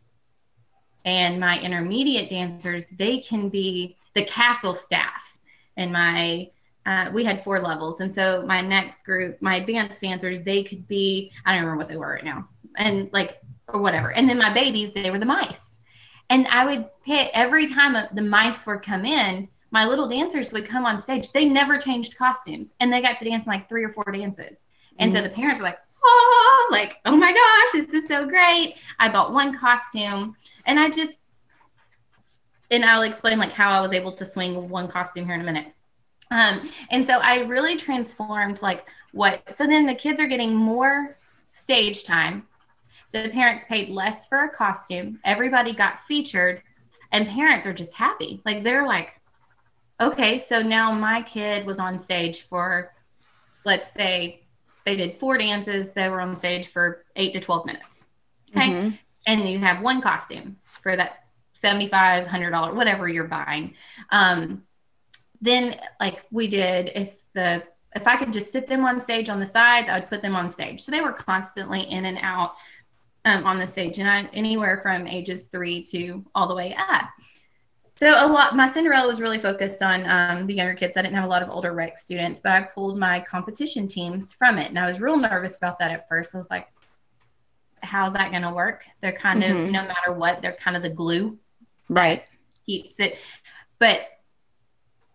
S3: And my intermediate dancers, they can be the castle staff. And my uh, we had four levels. And so my next group, my advanced dancers, they could be, I don't remember what they were right now, and like, or whatever. And then my babies, they were the mice. And I would pit every time the mice would come in, my little dancers would come on stage. They never changed costumes and they got to dance in like three or four dances. And mm-hmm. so the parents were like, oh, like, oh my gosh, this is so great. I bought one costume and I just, and I'll explain like how I was able to swing one costume here in a minute. Um, and so I really transformed like what, so then the kids are getting more stage time. The parents paid less for a costume. Everybody got featured, and parents are just happy. Like they're like, okay, so now my kid was on stage for, let's say, they did four dances. They were on the stage for eight to 12 minutes. Okay. Mm-hmm. And you have one costume for that $7,500, $100, whatever you're buying. Um, then like we did if the if I could just sit them on stage on the sides, I would put them on stage. So they were constantly in and out um, on the stage, and I'm anywhere from ages three to all the way up. So a lot, my Cinderella was really focused on um, the younger kids. I didn't have a lot of older rec students, but I pulled my competition teams from it, and I was real nervous about that at first. I was like, "How's that going to work?" They're kind mm-hmm. of no matter what, they're kind of the glue,
S1: right?
S3: Keeps it, but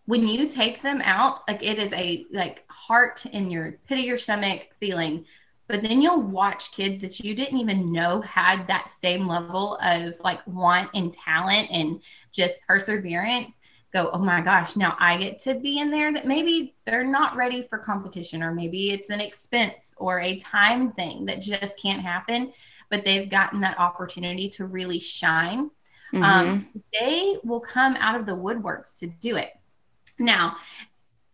S3: when you take them out, like it is a like heart in your pit of your stomach feeling. But then you'll watch kids that you didn't even know had that same level of like want and talent and just perseverance go, oh my gosh, now I get to be in there that maybe they're not ready for competition, or maybe it's an expense or a time thing that just can't happen, but they've gotten that opportunity to really shine. Mm-hmm. Um, they will come out of the woodworks to do it. Now,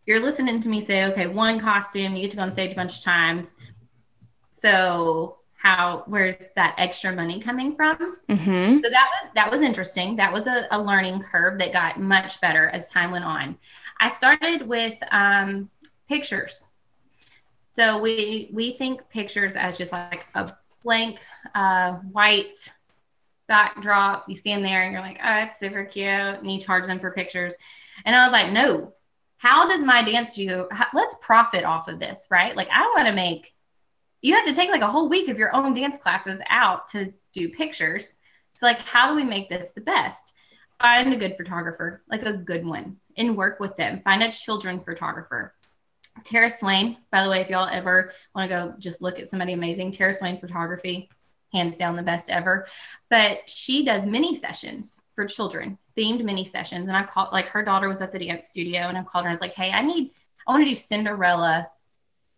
S3: you're listening to me say, okay, one costume, you get to go on stage a bunch of times. So how where's that extra money coming from? Mm-hmm. So that was that was interesting. That was a, a, learning curve that got much better as time went on. I started with um, pictures. So we we think pictures as just like a blank uh, white backdrop. You stand there and you're like, oh, it's super cute, and you charge them for pictures. And I was like, no, how does my dance studio, let's profit off of this, right? Like, I want to make, you have to take like a whole week of your own dance classes out to do pictures. So, like, how do we make this the best? Find a good photographer, like a good one, and work with them. Find a children photographer. Tara Swain, by the way, if y'all ever want to go just look at somebody amazing, Tara Swain photography, hands down the best ever. But she does mini sessions for children, themed mini sessions. And I called, like, her daughter was at the dance studio, and I called her and I was like, hey, I need, I want to do Cinderella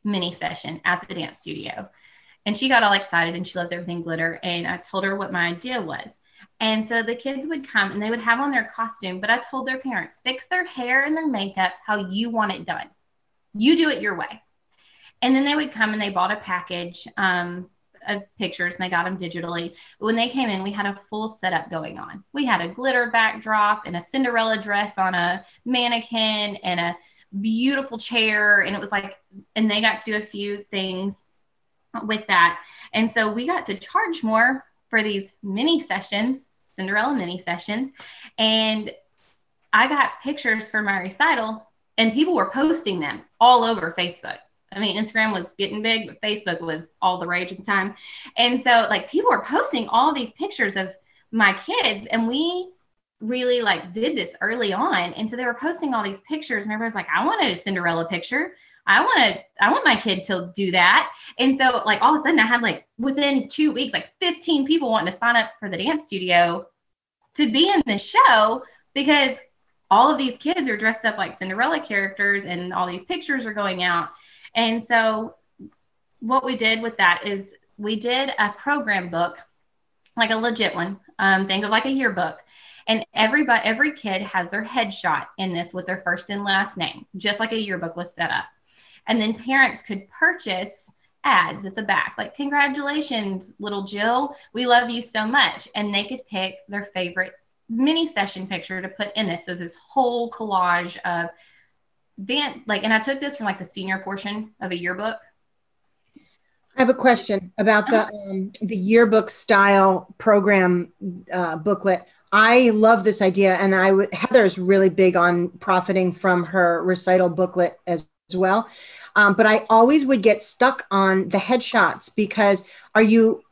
S3: mini session at the dance studio. And she got all excited and she loves everything glitter. And I told her what my idea was. And so the kids would come and they would have on their costume, but I told their parents, fix their hair and their makeup how you want it done. You do it your way. And then they would come and they bought a package. Um, of pictures and I got them digitally. When they came in, we had a full setup going on. We had a glitter backdrop and a Cinderella dress on a mannequin and a beautiful chair. And it was like, and they got to do a few things with that. And so we got to charge more for these mini sessions, Cinderella mini sessions. And I got pictures for my recital, and people were posting them all over Facebook. I mean, Instagram was getting big, but Facebook was all the rage at the time. And so, like, people were posting all these pictures of my kids, and we really like did this early on. And so they were posting all these pictures, and everybody's like, I want a Cinderella picture. I want to, I want my kid to do that. And so, like, all of a sudden, I had like within two weeks, like 15 people wanting to sign up for the dance studio to be in the show because all of these kids are dressed up like Cinderella characters and all these pictures are going out. And so, what we did with that is we did a program book, like a legit one. Um, think of like a yearbook. And everybody, every kid has their headshot in this with their first and last name, just like a yearbook was set up. And then parents could purchase ads at the back, like, Congratulations, little Jill. We love you so much. And they could pick their favorite mini session picture to put in this. So this whole collage of dance, like, and I took this from like the senior portion of a yearbook.
S2: I have a question about the um, the yearbook style program uh, booklet. I love this idea, and I Heather is really big on profiting from her recital booklet as, as well. Um, but I always would get stuck on the headshots because are you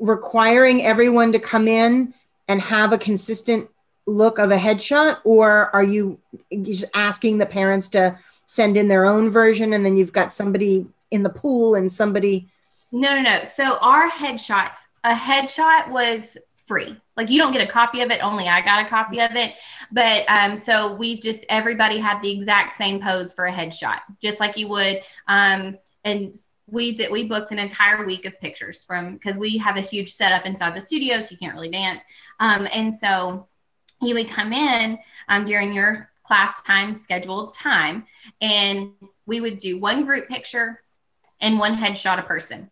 S2: requiring everyone to come in and have a consistent look of a headshot, or are you just asking the parents to send in their own version, and then you've got somebody in the pool and somebody?
S3: No, no, no. So our headshots, a headshot was free. Like you don't get a copy of it, only I got a copy of it. But um, so we just everybody had the exact same pose for a headshot, just like you would. Um, and we did we booked an entire week of pictures from because we have a huge setup inside the studio, so you can't really dance. Um, and so you would come in um, during your class time scheduled time, and we would do one group picture and one headshot a person.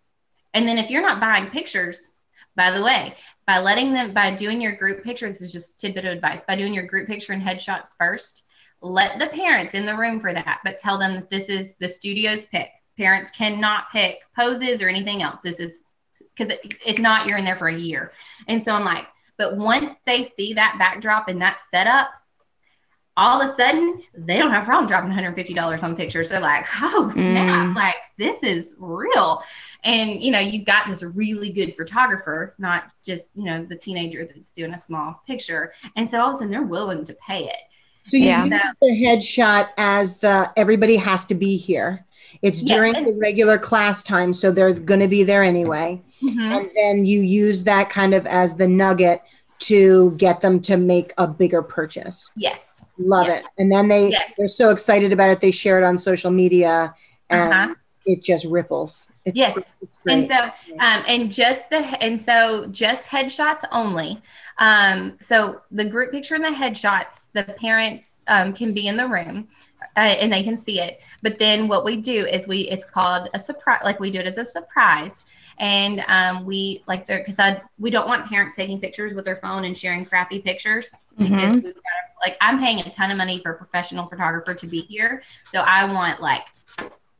S3: And then if you're not buying pictures, by the way, by letting them by doing your group picture, this is just tidbit of advice. By doing your group picture and headshots first, let the parents in the room for that, but tell them that this is the studio's pick. Parents cannot pick poses or anything else. This is because if not, you're in there for a year. And so I'm like, but once they see that backdrop and that setup, all of a sudden they don't have a problem dropping $150 on pictures. They're like, oh snap, mm. like this is real. And you know, you've got this really good photographer, not just, you know, the teenager that's doing a small picture. And so all of a sudden they're willing to pay it.
S2: So you yeah. use the headshot as the everybody has to be here. It's during the regular class time, so they're going to be there anyway. Mm-hmm. And then you use that kind of as the nugget to get them to make a bigger purchase.
S3: Yes.
S2: Love yes. it. And then they yes. they're so excited about it they share it on social media and uh-huh. it just ripples.
S3: It's yes. and so um, and just the and so just headshots only. Um, so the group picture and the headshots, the parents um, can be in the room uh, and they can see it. But then what we do is we it's called a surprise like we do it as a surprise and um, we like there because we don't want parents taking pictures with their phone and sharing crappy pictures mm-hmm. we've got like I'm paying a ton of money for a professional photographer to be here, so I want like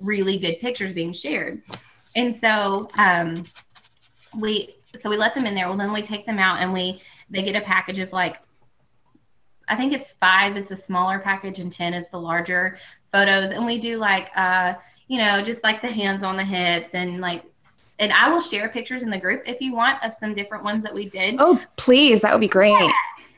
S3: really good pictures being shared, and so um, we so we let them in there. Well, then we take them out and we they get a package of like I think it's five is the smaller package and ten is the larger photos, and we do like uh you know just like the hands on the hips and like and I will share pictures in the group if you want of some different ones that we did.
S1: Oh, please, that would be great. Yeah.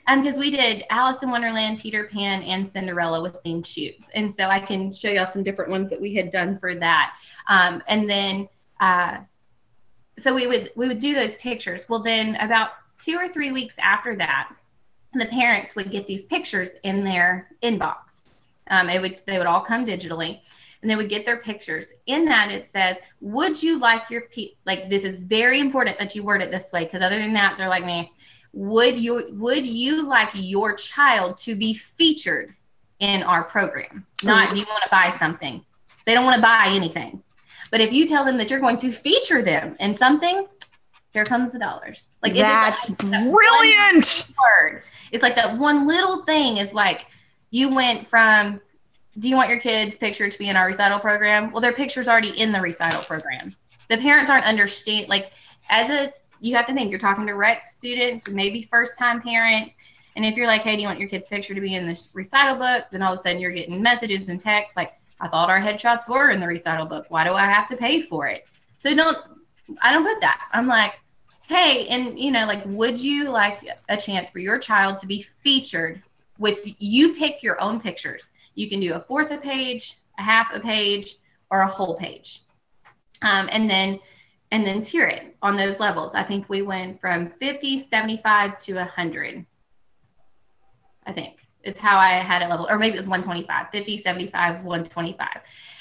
S3: Um, because we did Alice in Wonderland, Peter Pan, and Cinderella with themed shoots, and so I can show y'all some different ones that we had done for that. Um, and then, uh, so we would we would do those pictures. Well, then about two or three weeks after that, the parents would get these pictures in their inbox. Um, it would they would all come digitally, and they would get their pictures. In that, it says, "Would you like your pe-? like this is very important that you word it this way because other than that, they're like me." Would you would you like your child to be featured in our program? Not you want to buy something. They don't want to buy anything. But if you tell them that you're going to feature them in something, here comes the dollars.
S1: Like that's like brilliant.
S3: Word. It's like that one little thing is like you went from do you want your kids' picture to be in our recital program? Well, their picture's already in the recital program. The parents aren't understand like as a you have to think you're talking to rec students, maybe first time parents. And if you're like, hey, do you want your kid's picture to be in the recital book? Then all of a sudden you're getting messages and texts like, I thought our headshots were in the recital book. Why do I have to pay for it? So don't I don't put that. I'm like, hey, and you know, like, would you like a chance for your child to be featured with you pick your own pictures? You can do a fourth a page, a half a page, or a whole page. Um, and then and then tier it on those levels. I think we went from 50, 75 to 100. I think is how I had it level, or maybe it was 125, 50, 75, 125.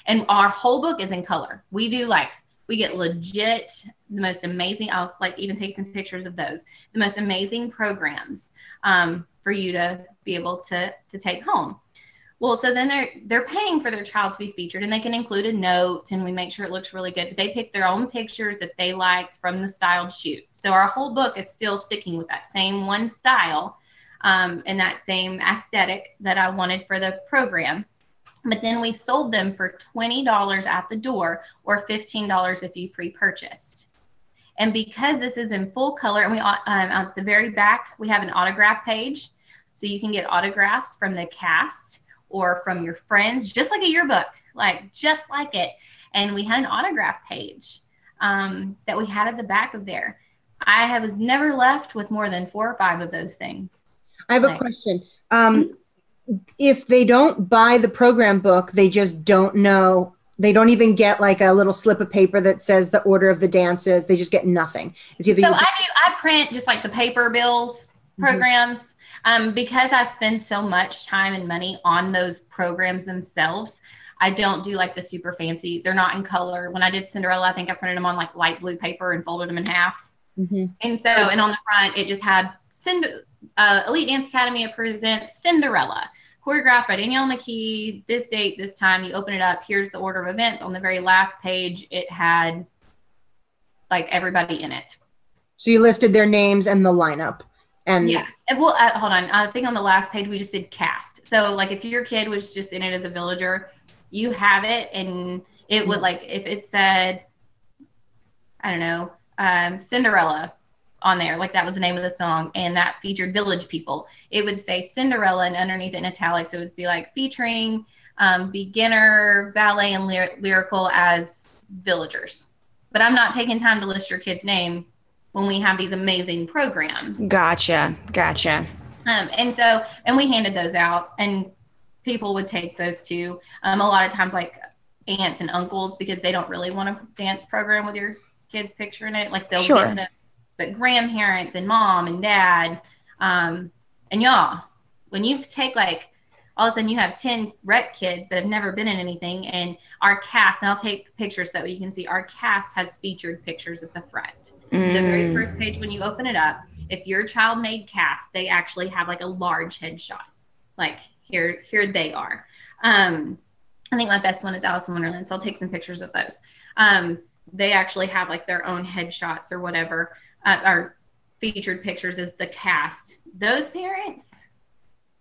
S3: And our whole book is in color. We do like, we get legit, the most amazing, I'll like even take some pictures of those, the most amazing programs um, for you to be able to, to take home. Well, so then they're they're paying for their child to be featured, and they can include a note, and we make sure it looks really good. But they pick their own pictures that they liked from the styled shoot. So our whole book is still sticking with that same one style, um, and that same aesthetic that I wanted for the program. But then we sold them for twenty dollars at the door, or fifteen dollars if you pre-purchased. And because this is in full color, and we um, at the very back we have an autograph page, so you can get autographs from the cast or from your friends, just like a yearbook, like just like it. And we had an autograph page um, that we had at the back of there. I was never left with more than four or five of those things.
S2: I have a question. Um, if they don't buy the program book, they just don't know. They don't even get like a little slip of paper that says the order of the dances. They just get nothing.
S3: It's either so I do. I print just like the paper bills mm-hmm. programs. Mm-hmm um, because I spend so much time and money on those programs themselves. I don't do like the super fancy. They're not in color. When I did Cinderella, I think I printed them on like light blue paper and folded them in half. Mm-hmm. And so, and on the front, it just had Cind- uh, Elite Dance Academy presents Cinderella, choreographed by Danielle McKee. This date, this time. You open it up. Here's the order of events. On the very last page, it had like everybody in it.
S2: So you listed their names and the lineup. And
S3: yeah, well, uh, hold on. I think on the last page we just did cast. So like if your kid was just in it as a villager, you have it, and it would like if it said, I don't know, um, Cinderella on there, like that was the name of the song, and that featured village people. It would say Cinderella, and underneath in italics, it would be like featuring um, beginner ballet and ly- lyrical as villagers. But I'm not taking time to list your kid's name when we have these amazing programs.
S1: Gotcha. Gotcha.
S3: Um, and so, and we handed those out, and people would take those too. Um, a lot of times, like aunts and uncles, because they don't really want a dance program with your kid's picture in it. Like they'll sure. get them, but grandparents and mom and dad, um, and y'all, when you take like all of a sudden you have 10 rec kids that have never been in anything and our cast and i'll take pictures so that you can see our cast has featured pictures at the front Mm. The very mm. first page when you open it up, if your child made cast, they actually have like a large headshot. Like here, here they are. Um, I think my best one is Alice in Wonderland, so I'll take some pictures of those. Um, they actually have like their own headshots or whatever, uh, or featured pictures is the cast. Those parents,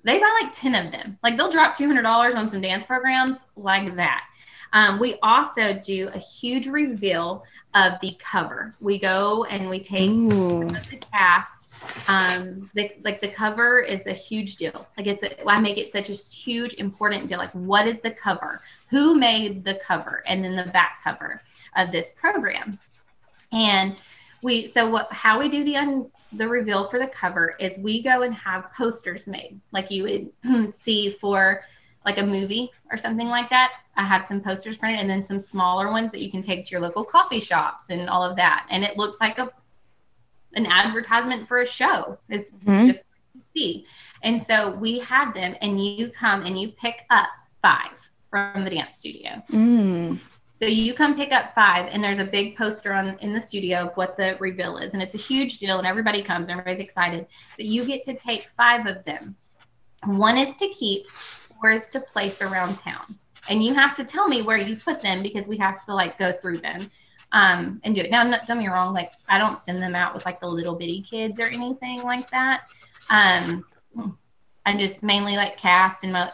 S3: they buy like 10 of them. Like they'll drop $200 on some dance programs like that. Um, we also do a huge reveal of the cover. We go and we take the cast. Um, the, like the cover is a huge deal. Like it's, a, I make it such a huge, important deal. Like what is the cover? Who made the cover? And then the back cover of this program. And we, so what, how we do the un, the reveal for the cover is we go and have posters made, like you would see for like a movie or something like that. I have some posters printed and then some smaller ones that you can take to your local coffee shops and all of that. And it looks like a an advertisement for a show. It's mm-hmm. just see. And so we have them and you come and you pick up five from the dance studio. Mm. So you come pick up five, and there's a big poster on in the studio of what the reveal is, and it's a huge deal, and everybody comes, everybody's excited. But you get to take five of them. One is to keep, four is to place around town and you have to tell me where you put them because we have to like go through them um, and do it. Now, don't get me wrong, like I don't send them out with like the little bitty kids or anything like that. Um, I just mainly like cast and mo-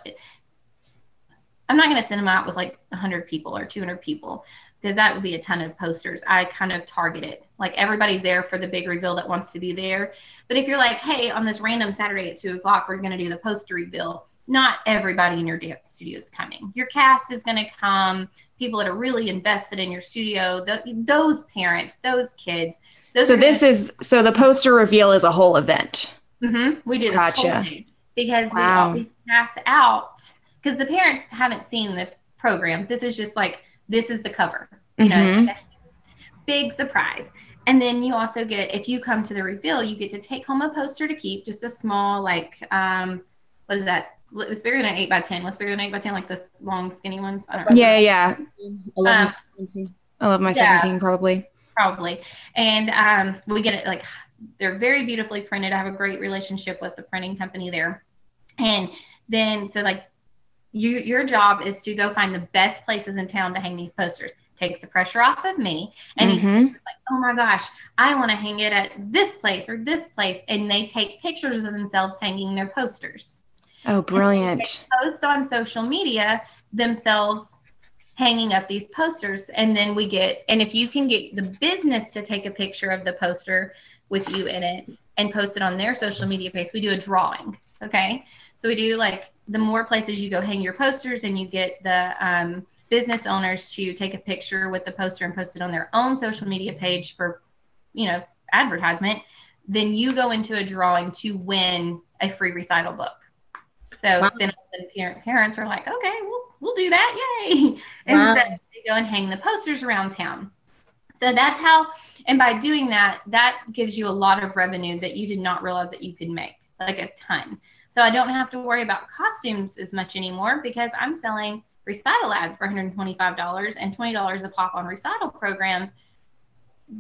S3: I'm not going to send them out with like 100 people or 200 people because that would be a ton of posters. I kind of target it. Like everybody's there for the big reveal that wants to be there. But if you're like, hey, on this random Saturday at two o'clock, we're going to do the poster reveal, not everybody in your dance studio is coming. Your cast is going to come, people that are really invested in your studio, those parents, those kids. Those
S1: so this is so the poster reveal is a whole event.
S3: Mm-hmm. We do
S1: gotcha.
S3: because wow. we pass out because the parents haven't seen the program. This is just like this is the cover. You know,
S1: Mhm.
S3: big surprise. And then you also get, if you come to the reveal, you get to take home a poster to keep, just a small, like, um, what is that? It's bigger than an eight by ten. What's bigger than eight by ten? Like this long, skinny ones. I don't know.
S1: Yeah, yeah.
S2: 11,
S3: Um,
S1: I love my
S3: Yeah.
S1: 17 probably.
S3: probably. And um, we get it like they're very beautifully printed. I have a great relationship with the printing company there. And then so like you your job is to go find the best places in town to hang these posters. Takes the pressure off of me. And he's
S1: Mhm.
S3: like, oh my gosh, I want to hang it at this place or this place. And they take pictures of themselves hanging their posters.
S1: Oh, brilliant.
S3: Post on social media themselves hanging up these posters and then we get and if you can get the business to take a picture of the poster with you in it and post it on their social media page we do a drawing okay so we do like the more places you go hang your posters and you get the um, business owners to take a picture with the poster and post it on their own social media page for you know advertisement then you go into a drawing to win a free recital book so
S2: Wow.
S3: then the parent, parents are like, okay, we'll, we'll do that. Yay. And
S2: Wow.
S3: so they go and hang the posters around town. So that's how, and by doing that, that gives you a lot of revenue that you did not realize that you could make, like a ton. So I don't have to worry about costumes as much anymore because I'm selling recital ads for $125 and $20 a pop on recital programs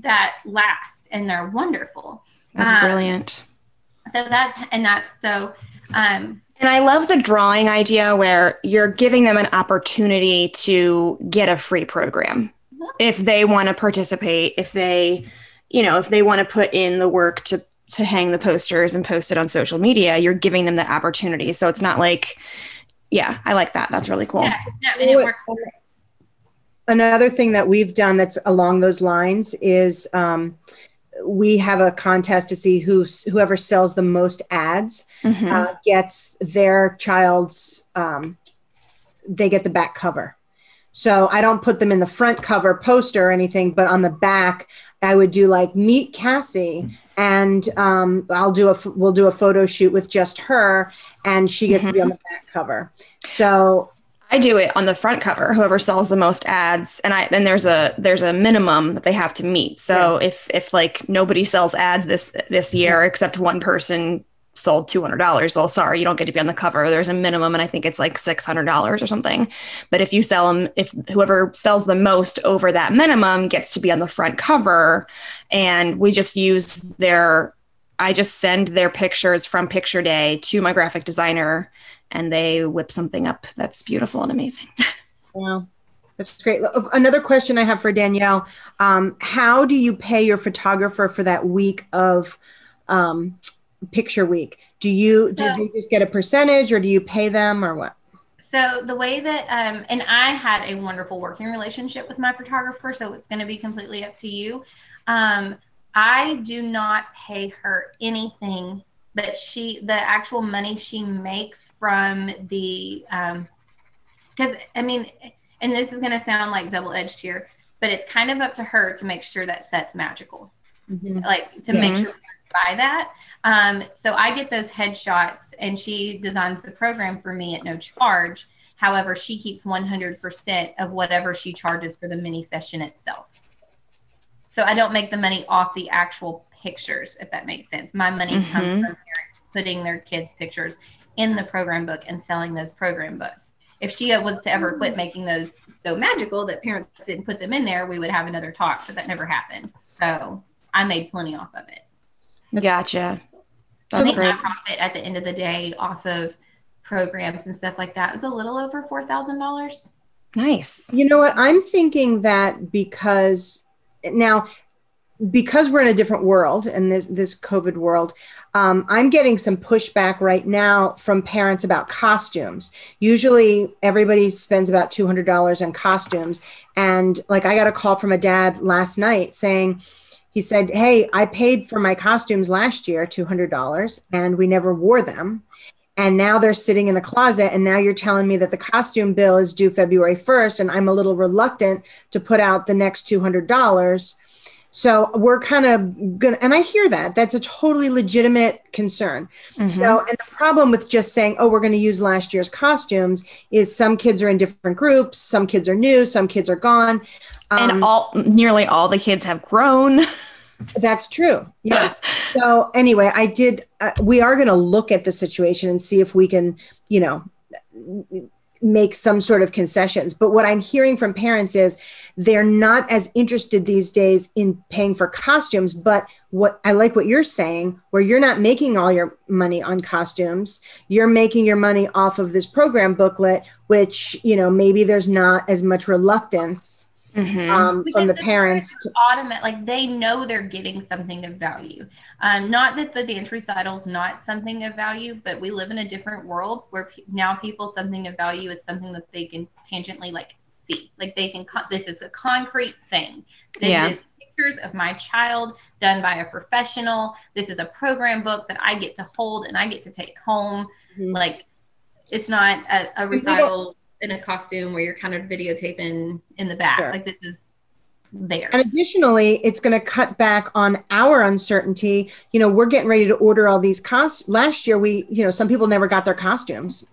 S3: that last and they're wonderful.
S1: That's
S3: Um,
S1: brilliant.
S3: So that's, and that's so, um,
S1: And I love the drawing idea where you're giving them an opportunity to get a free program
S3: Mhm.
S1: if they want to participate, if they, you know, if they want to put in the work to to hang the posters and post it on social media, you're giving them the opportunity. So it's not like, yeah, I like that. That's really cool.
S3: yeah, no, and it works.
S2: Another thing that we've done that's along those lines is um, we have a contest to see who whoever sells the most ads
S1: Mhm.
S2: uh, gets their child's um, they get the back cover so i don't put them in the front cover poster or anything but on the back i would do like meet cassie mm-hmm. and um, i'll do a we'll do a photo shoot with just her and she gets to be on the mm-hmm. back cover so
S1: I do it on the front cover. Whoever sells the most ads, and I then there's a there's a minimum that they have to meet. So if if like nobody sells ads this this mm-hmm. year except one person sold two hundred dollars, well, sorry, you don't get to be on the cover. There's a minimum, and I think it's like six hundred dollars or something. But if you sell them, if whoever sells the most over that minimum gets to be on the front cover, and we just use their I just send their pictures from picture day to my graphic designer and they whip something up that's beautiful and amazing.
S2: Wow. That's great. Another question I have for Danielle. Um, how do you pay your photographer for that week of um, picture week? Do you do
S3: So-
S2: they just get a percentage or do you pay them or what?
S3: So the way that, um, and I had a wonderful working relationship with my photographer, so it's going to be completely up to you. Um, I do not pay her anything, but she, the actual money she makes from the, um because I mean, and this is going to sound like double edged here, but it's kind of up to her to make sure that set's magical
S2: Mhm.
S3: like to make
S1: Mhm.
S3: sure buy that. Um, so I get those headshots, and she designs the program for me at no charge. However, she keeps 100% of whatever she charges for the mini session itself. So I don't make the money off the actual pictures, if that makes sense. My money
S1: Mhm.
S3: comes from parents putting their kids' pictures in the program book and selling those program books. If she was to ever quit making those so magical that parents didn't put them in there, we would have another talk, but that never happened. So I made plenty off of it.
S1: Gotcha.
S3: I
S1: That's
S3: think
S1: great.
S3: profit at the end of the day off of programs and stuff like that is a little over four thousand dollars.
S1: Nice.
S2: You know what? I'm thinking that because now, because we're in a different world in this this COVID world, um, I'm getting some pushback right now from parents about costumes. Usually, everybody spends about two hundred dollars on costumes, and like I got a call from a dad last night saying. He said, Hey, I paid for my costumes last year, $200, and we never wore them and now they're sitting in a closet and now you're telling me that the costume bill is due february 1st and i'm a little reluctant to put out the next $200 So we're kind of gonna, and I hear that. That's a totally legitimate concern. Mm-hmm. So, and the problem with just saying, oh, we're going to use last year's costumes is some kids are in different groups, some kids are new, some kids are gone.
S1: Um, and all, nearly all the kids have grown.
S2: That's true. Yeah. so anyway, I did, uh, we are going to look at the situation and see if we can, you know, make some sort of concessions. But what I'm hearing from parents is they're not as interested these days in paying for costumes. But what I like what you're saying, where you're not making all your money on costumes, you're making your money off of this program booklet, which, you know, maybe there's not as much reluctance Mm-hmm. Um, from the parents
S3: to automate like they know they're getting something of value um, not that the dance recital is not something of value but we live in a different world where pe- now people something of value is something that they can tangentially like see like they can co- this is a concrete thing this yeah. is pictures of my child done by a professional this is a program book that i get to hold and i get to take home mm-hmm. like it's not a, a recital in a costume where you're kind of videotaping in the back. Sure. Like this is there.
S2: And additionally, it's going to cut back on our uncertainty. You know, we're getting ready to order all these costs. Last year, we, you know, some people never got their costumes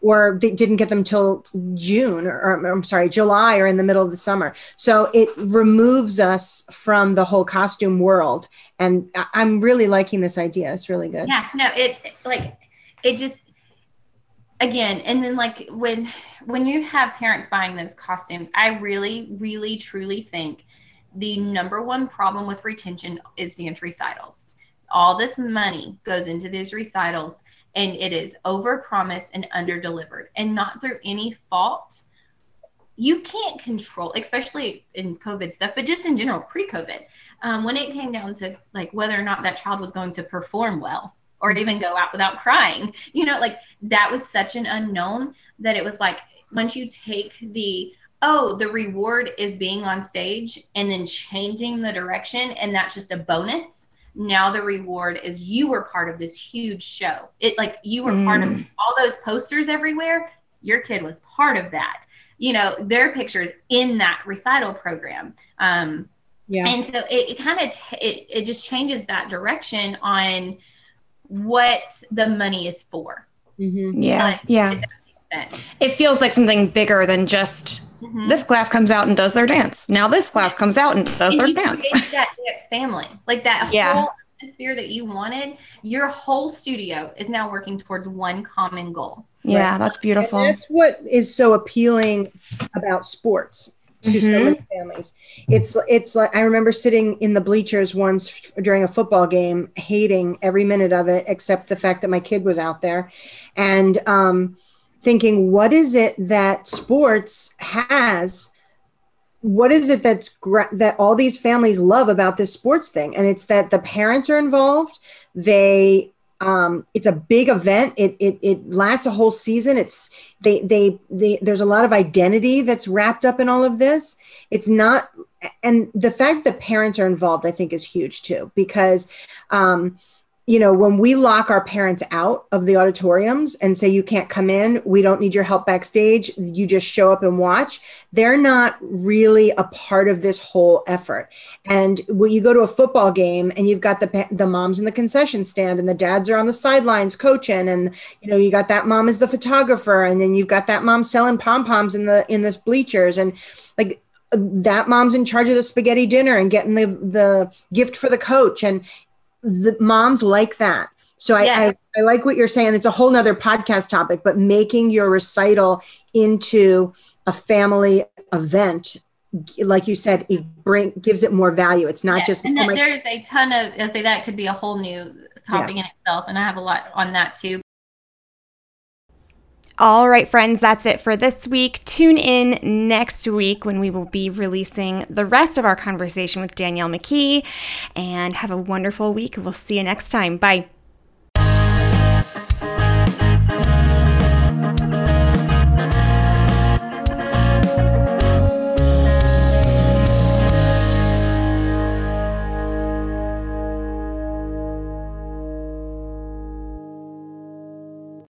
S2: or they didn't get them till June or, or, I'm sorry, July or in the middle of the summer. So it removes us from the whole costume world. And I'm really liking this idea. It's really good.
S3: Yeah, no, it like it just again and then like when when you have parents buying those costumes i really really truly think the number one problem with retention is dance recitals. All this money goes into these recitals and it is over promised and under delivered and not through any fault. You can't control especially in covid stuff but just in general pre-covid um, when it came down to like whether or not that child was going to perform well or even go out without crying. You know, like that was such an unknown that it was like once you take the oh, the reward is being on stage and then changing the direction, and that's just a bonus. Now the reward is you were part of this huge show. It like you were mm. part of mm. all those posters everywhere. Your kid was part of that. You know, their pictures in that recital program. Um, yeah. And so it, it kind of t- it, it just changes that direction on what the money is for.
S1: Mm-hmm. Yeah. yeah. It feels like something bigger than just mm-hmm. this class comes out and does their dance. Now this class comes out and does and their dance.
S3: That dance family, like that yeah. whole atmosphere that you wanted, your whole studio is now working towards one common goal.
S1: Yeah, right? that's beautiful.
S2: And that's what is so appealing about sports to mm-hmm. so many families. It's it's like I remember sitting in the bleachers once during a football game, hating every minute of it, except the fact that my kid was out there, and um, thinking, what is it that sports has? What is it that's gra- that all these families love about this sports thing? And it's that the parents are involved. They um, it's a big event. It, it it lasts a whole season. It's they, they they there's a lot of identity that's wrapped up in all of this. It's not, and the fact that parents are involved, I think, is huge too because um, you know, when we lock our parents out of the auditoriums and say, you can't come in, we don't need your help backstage, you just show up and watch, they're not really a part of this whole effort. And when you go to a football game and you've got the, the moms in the concession stand and the dads are on the sidelines coaching, and, you know, you got that mom as the photographer, and then you've got that mom selling pom poms in the, in the bleachers. And like, that mom's in charge of the spaghetti dinner and getting the, the gift for the coach and the moms like that. So I, yeah. I, I, like what you're saying. It's a whole nother podcast topic, but making your recital into a family event, like you said, it bring gives it more value. It's not yeah. just
S3: and oh my- there's a ton of I say that could be a whole new topic yeah. in itself, and I have a lot on that too.
S1: All right, friends, that's it for this week. Tune in next week when we will be releasing the rest of our conversation with Danielle McKee. And have a wonderful week. We'll see you next time. Bye.